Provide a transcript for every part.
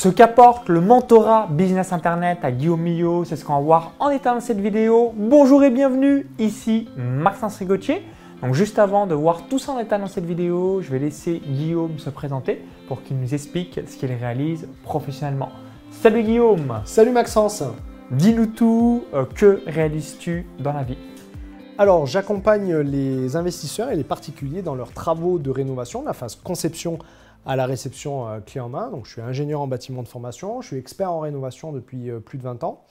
Ce qu'apporte le mentorat business internet à Guillaume Millot, c'est ce qu'on va voir en détail dans cette vidéo. Bonjour et bienvenue, ici Maxence Rigotier. Donc juste avant de voir tout ça en détail dans cette vidéo, je vais laisser Guillaume se présenter pour qu'il nous explique ce qu'il réalise professionnellement. Salut Guillaume Salut Maxence Dis-nous tout, euh, que réalises-tu dans la vie? Alors j'accompagne les investisseurs et les particuliers dans leurs travaux de rénovation, la phase conception à la réception euh, clé en main. Donc, je suis ingénieur en bâtiment de formation, je suis expert en rénovation depuis euh, plus de 20 ans.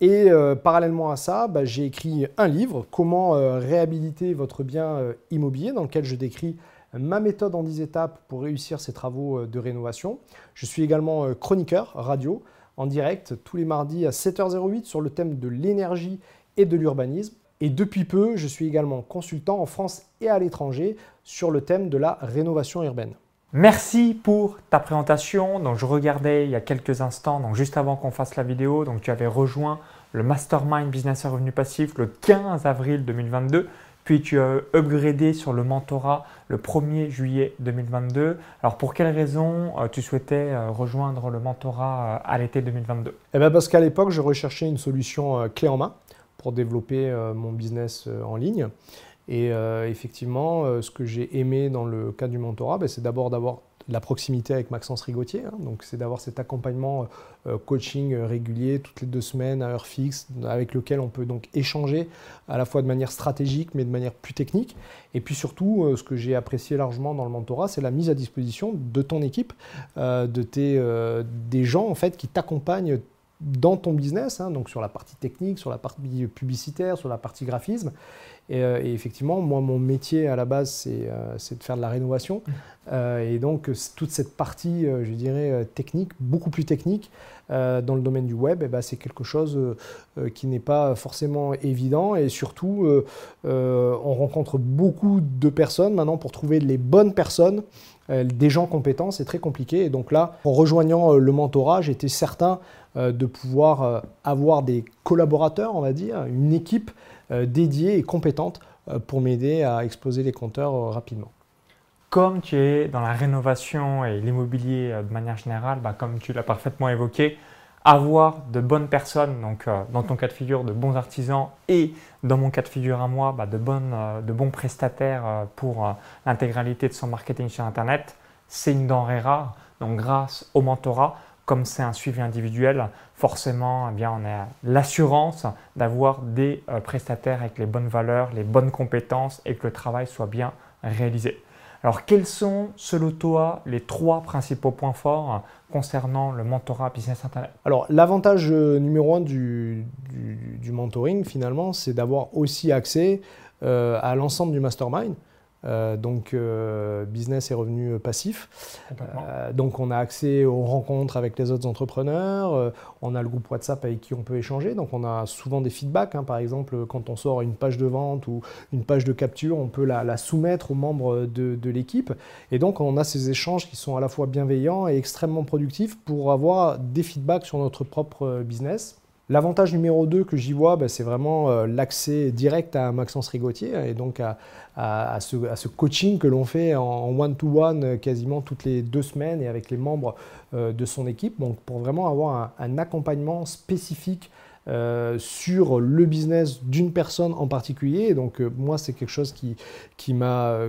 Et euh, parallèlement à ça, bah, j'ai écrit un livre, Comment réhabiliter votre bien immobilier, dans lequel je décris ma méthode en 10 étapes pour réussir ces travaux de rénovation. Je suis également chroniqueur radio en direct tous les mardis à 7h08 sur le thème de l'énergie et de l'urbanisme. Et depuis peu, je suis également consultant en France et à l'étranger sur le thème de la rénovation urbaine. Merci pour ta présentation. Donc, je regardais il y a quelques instants, donc juste avant qu'on fasse la vidéo, donc tu avais rejoint le Mastermind Business et Revenu Passif le 15 avril 2022. Puis tu as upgradé sur le mentorat le 1er juillet 2022. Alors pour quelles raisons euh, tu souhaitais euh, rejoindre le mentorat euh, à l'été 2022 eh bien Parce qu'à l'époque, je recherchais une solution clé en main pour développer mon business en ligne. Et euh, effectivement, euh, ce que j'ai aimé dans le cas du mentorat, ben, c'est d'abord d'avoir la proximité avec Maxence Rigotier. Hein. donc, c'est d'avoir cet accompagnement euh, coaching régulier toutes les deux semaines à heure fixe, avec lequel on peut donc échanger à la fois de manière stratégique, mais de manière plus technique. Et puis surtout, ce que j'ai apprécié largement dans le mentorat, c'est la mise à disposition de ton équipe, de tes, des gens en fait qui t'accompagnent dans ton business, hein, donc sur la partie technique, sur la partie publicitaire, sur la partie graphisme. Euh, et, effectivement, moi, mon métier à la base, c'est euh, de faire de la rénovation. Mmh. Euh, et donc, toute cette partie, je dirais, technique, beaucoup plus technique, dans le domaine du web, eh ben, c'est quelque chose qui n'est pas forcément évident. Et surtout, on rencontre beaucoup de personnes maintenant pour trouver les bonnes personnes. des gens compétents, c'est très compliqué. Et donc là, en rejoignant le mentorat, j'étais certain de pouvoir avoir des collaborateurs, on va dire, une équipe dédiée et compétente euh, pour m'aider à exploser les compteurs euh, rapidement. Comme tu es dans la rénovation et l'immobilier de manière générale, bah, comme tu l'as parfaitement évoqué, avoir de bonnes personnes, donc dans ton cas de figure de bons artisans et dans mon cas de figure à moi, bah, de, bonnes, de bons prestataires pour l'intégralité de son marketing sur Internet, c'est une denrée rare. Donc grâce au mentorat, comme c'est un suivi individuel, forcément, eh bien, on a l'assurance d'avoir des euh, prestataires avec les bonnes valeurs, les bonnes compétences et que le travail soit bien réalisé. Alors, quels sont, selon toi, les trois principaux points forts concernant le mentorat Business Internet Alors, l'avantage euh, numéro un du, mentoring, finalement, c'est d'avoir aussi accès euh, à l'ensemble du mastermind. Euh, donc euh, business et revenus passifs. Euh, donc on a accès aux rencontres avec les autres entrepreneurs, on a le groupe WhatsApp avec qui on peut échanger, donc on a souvent des feedbacks. Hein. par exemple, quand on sort une page de vente ou une page de capture, on peut la, soumettre aux membres de, de l'équipe. Et donc on a ces échanges qui sont à la fois bienveillants et extrêmement productifs pour avoir des feedbacks sur notre propre business. L'avantage numéro 2 que j'y vois, bah, c'est vraiment euh, l'accès direct à Maxence Rigotier et donc à, ce, coaching que l'on fait en one-to-one euh, quasiment toutes les deux semaines et avec les membres euh, de son équipe, donc pour vraiment avoir un accompagnement spécifique euh, sur le business d'une personne en particulier. donc euh, moi, c'est quelque chose qui, qui,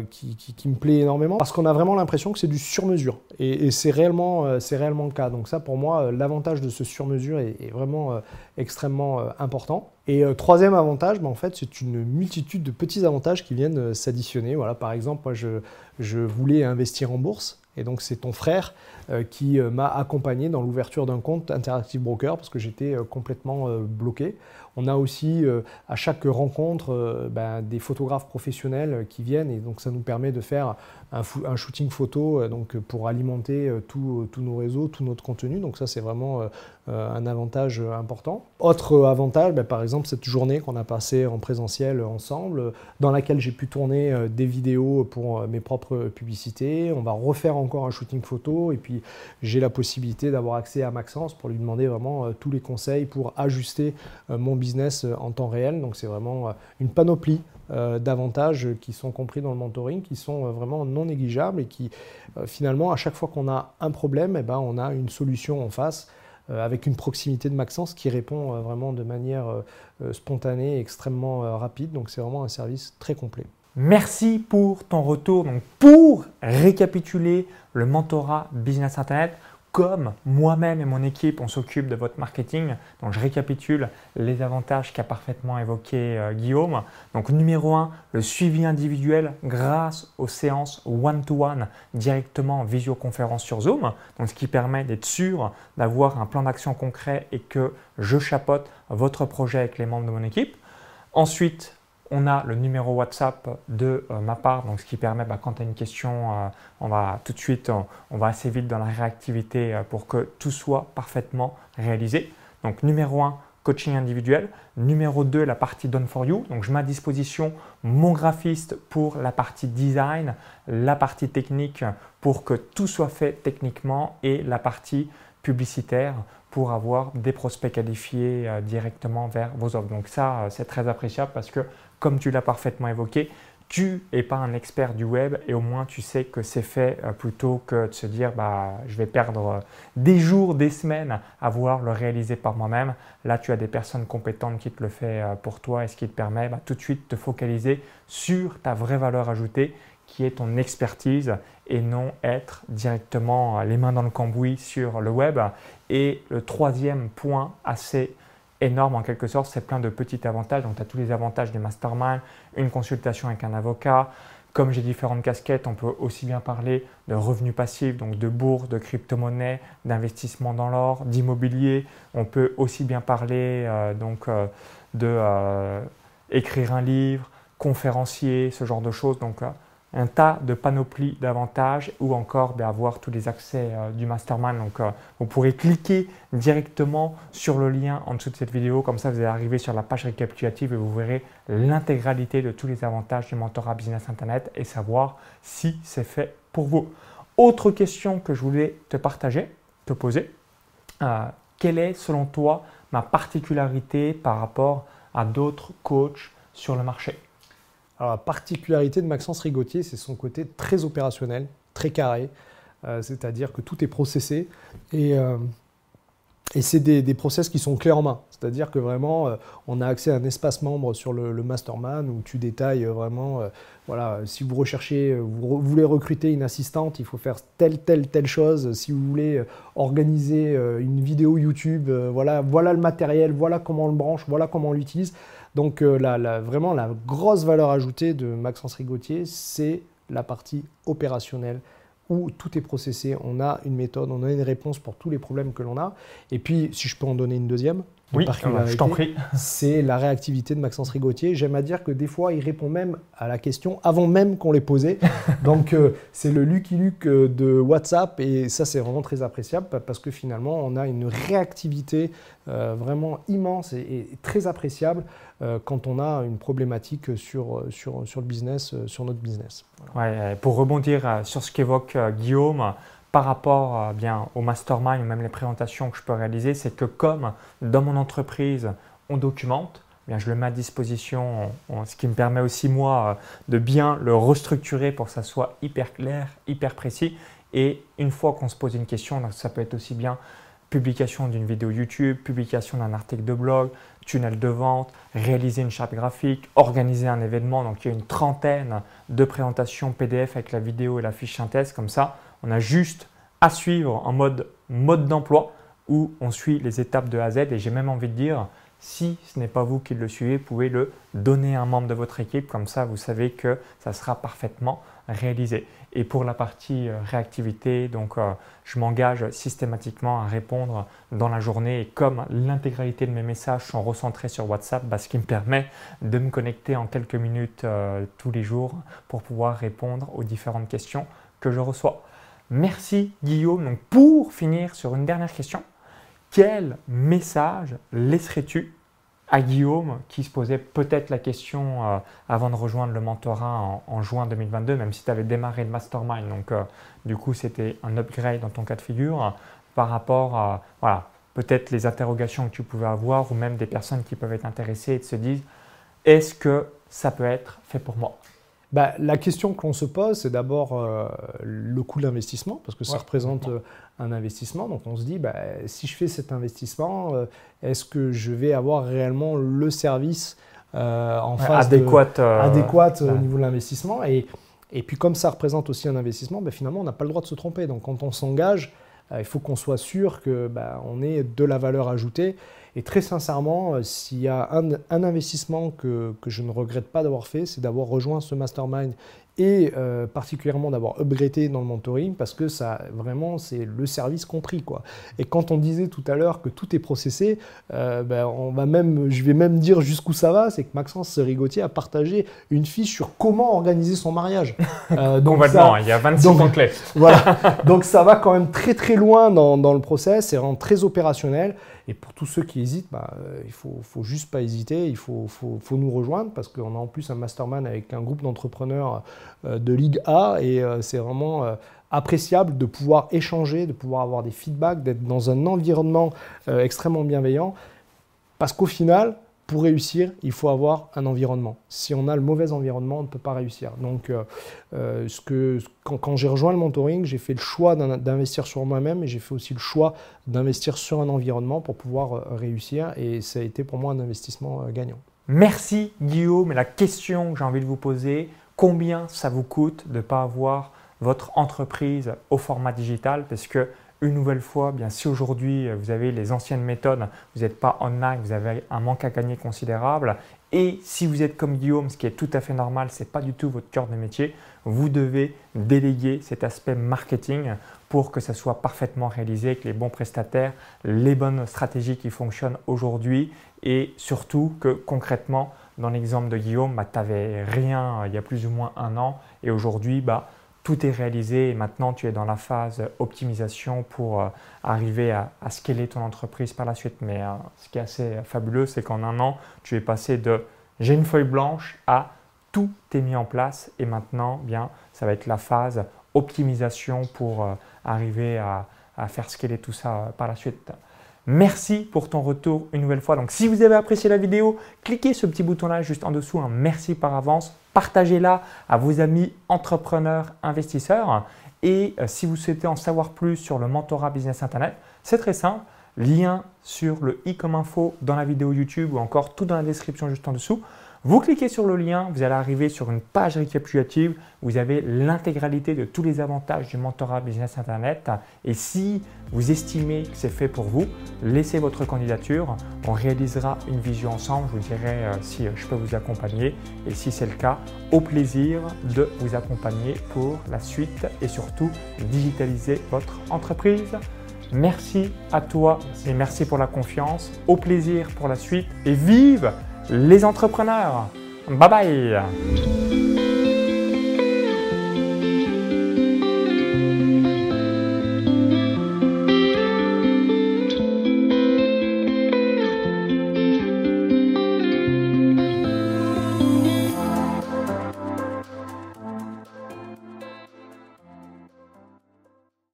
qui, qui, me plaît énormément parce qu'on a vraiment l'impression que c'est du sur-mesure. Et, c'est réellement, c'est réellement le cas. Donc ça, pour moi, l'avantage de ce sur-mesure est, vraiment extrêmement important. Et troisième avantage, bah, en fait, c'est une multitude de petits avantages qui viennent s'additionner. Voilà, par exemple, moi, je, je voulais investir en bourse. Et donc c'est ton frère euh, qui euh, m'a accompagné dans l'ouverture d'un compte Interactive Broker parce que j'étais euh, complètement bloqué. On a aussi à chaque rencontre ben, des photographes professionnels qui viennent et donc ça nous permet de faire un, shooting photo donc pour alimenter tous nos réseaux, tout notre contenu. Donc ça c'est vraiment un avantage important. Autre avantage, ben, par exemple cette journée qu'on a passée en présentiel ensemble, dans laquelle j'ai pu tourner des vidéos pour mes propres publicités. On va refaire encore un shooting photo et puis j'ai la possibilité d'avoir accès à Maxence pour lui demander vraiment euh, tous les conseils pour ajuster euh, mon business euh, en temps réel. Donc c'est vraiment une panoplie d'avantages qui sont compris dans le mentoring, qui sont vraiment non négligeables et qui, finalement, à chaque fois qu'on a un problème, eh ben, on a une solution en face avec une proximité de Maxence qui répond vraiment de manière spontanée et extrêmement rapide. Donc c'est vraiment un service très complet. Merci pour ton retour. Donc, pour récapituler le mentorat Business Internet, comme moi-même et mon équipe, on s'occupe de votre marketing. Donc, je récapitule les avantages qu'a parfaitement évoqué euh, Guillaume. Donc, numéro 1, le suivi individuel grâce aux séances one-to-one directement en visioconférence sur Zoom. Donc, ce qui permet d'être sûr d'avoir un plan d'action concret et que je chapote votre projet avec les membres de mon équipe. Ensuite, on a le numéro WhatsApp de euh, ma part, donc ce qui permet, bah, quand tu as une question, euh, on va tout de suite, on, va assez vite dans la réactivité euh, pour que tout soit parfaitement réalisé. Donc numéro 1, coaching individuel. Numéro 2, la partie Done for You. Donc je mets à disposition mon graphiste pour la partie design, la partie technique pour que tout soit fait techniquement et la partie publicitaire pour avoir des prospects qualifiés directement vers vos offres. Donc ça, c'est très appréciable parce que comme tu l'as parfaitement évoqué, tu n'es pas un expert du web et au moins tu sais que c'est fait euh, plutôt que de se dire bah, je vais perdre euh, des jours, des semaines à vouloir le réaliser par moi-même. Là, tu as des personnes compétentes qui te le font euh, pour toi et ce qui te permet bah, tout de suite de te focaliser sur ta vraie valeur ajoutée qui est ton expertise et non être directement les mains dans le cambouis sur le web. Et le troisième point assez énorme en quelque sorte, c'est plein de petits avantages. Donc tu as tous les avantages des masterminds, une consultation avec un avocat. Comme j'ai différentes casquettes, on peut aussi bien parler de revenus passifs, donc de bourse, de crypto-monnaie, d'investissement dans l'or, d'immobilier. On peut aussi bien parler euh, donc euh, de euh, écrire un livre, conférencier, ce genre de choses. Donc un tas de panoplies d'avantages ou encore d'avoir tous les accès euh, du mastermind. Donc, euh, vous pourrez cliquer directement sur le lien en dessous de cette vidéo. Comme ça, vous allez arriver sur la page récapitulative et vous verrez l'intégralité de tous les avantages du mentorat business internet et savoir si c'est fait pour vous. Autre question que je voulais te partager, te poser. Euh, quelle est selon toi ma particularité par rapport à d'autres coachs sur le marché? Alors, la particularité de Maxence Rigotier, c'est son côté très opérationnel, très carré, euh, c'est-à-dire que tout est processé et, euh, et c'est des, process qui sont clés en main. C'est-à-dire que vraiment, euh, on a accès à un espace membre sur le, le mastermind où tu détailles vraiment, voilà, si vous recherchez, vous, voulez recruter une assistante, il faut faire telle, telle, telle chose. Si vous voulez organiser une vidéo YouTube, voilà, voilà le matériel, voilà comment on le branche, voilà comment on l'utilise. Donc euh, vraiment la grosse valeur ajoutée de Maxence Rigotier, c'est la partie opérationnelle où tout est processé, on a une méthode, on a une réponse pour tous les problèmes que l'on a. Et puis, si je peux en donner une deuxième, oui, je t'en prie. C'est la réactivité de Maxence Rigotier. J'aime à dire que des fois, il répond même à la question avant même qu'on l'ait posée. Donc, euh, c'est le Lucky Luke euh, de WhatsApp et ça, c'est vraiment très appréciable parce que finalement, on a une réactivité euh, vraiment immense et, très appréciable quand on a une problématique sur, sur, sur le business, sur notre business. Ouais, pour rebondir sur ce qu'évoque Guillaume, par rapport euh, bien, au mastermind ou même les présentations que je peux réaliser, c'est que comme dans mon entreprise, on documente, bien, je le mets à disposition, ce qui me permet aussi moi euh, de bien le restructurer pour que ça soit hyper clair, hyper précis. Et une fois qu'on se pose une question, ça peut être aussi bien publication d'une vidéo YouTube, publication d'un article de blog, tunnel de vente, réaliser une charte graphique, organiser un événement. Donc il y a une trentaine de présentations PDF avec la vidéo et la fiche synthèse comme ça. On a juste à suivre en mode mode d'emploi où on suit les étapes de A à Z et j'ai même envie de dire si ce n'est pas vous qui le suivez, vous pouvez le donner à un membre de votre équipe, comme ça vous savez que ça sera parfaitement réalisé. Et pour la partie euh, réactivité, donc euh, je m'engage systématiquement à répondre dans la journée et comme l'intégralité de mes messages sont recentrés sur WhatsApp, bah, ce qui me permet de me connecter en quelques minutes euh, tous les jours pour pouvoir répondre aux différentes questions que je reçois. Merci Guillaume. Donc pour finir sur une dernière question, quel message laisserais-tu à Guillaume qui se posait peut-être la question euh, avant de rejoindre le mentorat en, juin 2022, même si tu avais démarré le mastermind. Donc euh, du coup c'était un upgrade dans ton cas de figure par rapport à peut-être les interrogations que tu pouvais avoir ou même des personnes qui peuvent être intéressées et te se disent est-ce que ça peut être fait pour moi? Bah, la question que l'on se pose, c'est d'abord euh, le coût de l'investissement, parce que ça représente euh, un investissement. Donc on se dit, bah, si je fais cet investissement, euh, est-ce que je vais avoir réellement le service en face adéquate, adéquate au niveau de l'investissement et, et puis comme ça représente aussi un investissement, bah, finalement on n'a pas le droit de se tromper. Donc quand on s'engage, il faut qu'on soit sûr que on ait de la valeur ajoutée. Et très sincèrement, euh, s'il y a un, investissement que, que, je ne regrette pas d'avoir fait, c'est d'avoir rejoint ce mastermind et euh, particulièrement d'avoir upgradé dans le mentoring parce que ça vraiment c'est le service compris quoi. Et quand on disait tout à l'heure que tout est processé, euh, ben, on va même, je vais même dire jusqu'où ça va, c'est que Maxence Rigotier a partagé une fiche sur comment organiser son mariage. Euh, donc Complètement, il y a 26 donc, clés. voilà, donc ça va quand même très très loin dans, dans le process, c'est vraiment très opérationnel. Et pour tous ceux qui hésitent, bah, il ne faut, juste pas hésiter, il faut, faut, nous rejoindre parce qu'on a en plus un mastermind avec un groupe d'entrepreneurs euh, de Ligue A. Et euh, c'est vraiment euh, appréciable de pouvoir échanger, de pouvoir avoir des feedbacks, d'être dans un environnement extrêmement bienveillant. Parce qu'au final, pour réussir, il faut avoir un environnement. Si on a le mauvais environnement, on ne peut pas réussir. Donc, ce que, quand, j'ai rejoint le mentoring, j'ai fait le choix d'investir sur moi-même et j'ai fait aussi le choix d'investir sur un environnement pour pouvoir réussir. Et ça a été pour moi un investissement gagnant. Merci Guillaume. La question que j'ai envie de vous poser, combien ça vous coûte de ne pas avoir votre entreprise au format digital? Une nouvelle fois, bien si aujourd'hui vous avez les anciennes méthodes, vous n'êtes pas online, vous avez un manque à gagner considérable. Et si vous êtes comme Guillaume, ce qui est tout à fait normal, ce n'est pas du tout votre cœur de métier, vous devez déléguer cet aspect marketing pour que ça soit parfaitement réalisé avec les bons prestataires, les bonnes stratégies qui fonctionnent aujourd'hui et surtout que concrètement, dans l'exemple de Guillaume, bah, tu n'avais rien euh, il y a plus ou moins un an et aujourd'hui, bah, tout est réalisé et maintenant tu es dans la phase optimisation pour euh, arriver à, scaler ton entreprise par la suite. Mais euh, ce qui est assez fabuleux, c'est qu'en un an, tu es passé de j'ai une feuille blanche à tout est mis en place et maintenant, bien, ça va être la phase optimisation pour arriver à, à, faire scaler tout ça par la suite. Merci pour ton retour une nouvelle fois. Donc si vous avez apprécié la vidéo, cliquez ce petit bouton-là juste en dessous, un merci par avance. Partagez-la à vos amis entrepreneurs, investisseurs. Et euh, si vous souhaitez en savoir plus sur le mentorat business internet, c'est très simple. Lien sur le i comme info dans la vidéo YouTube ou encore tout dans la description juste en dessous. Vous cliquez sur le lien, vous allez arriver sur une page récapitulative. Vous avez l'intégralité de tous les avantages du mentorat business internet. Et si vous estimez que c'est fait pour vous, laissez votre candidature. On réalisera une vision ensemble. Je vous dirai euh, si je peux vous accompagner. Et si c'est le cas, au plaisir de vous accompagner pour la suite et surtout digitaliser votre entreprise. Merci à toi et merci pour la confiance. Au plaisir pour la suite et vive les entrepreneurs. Bye bye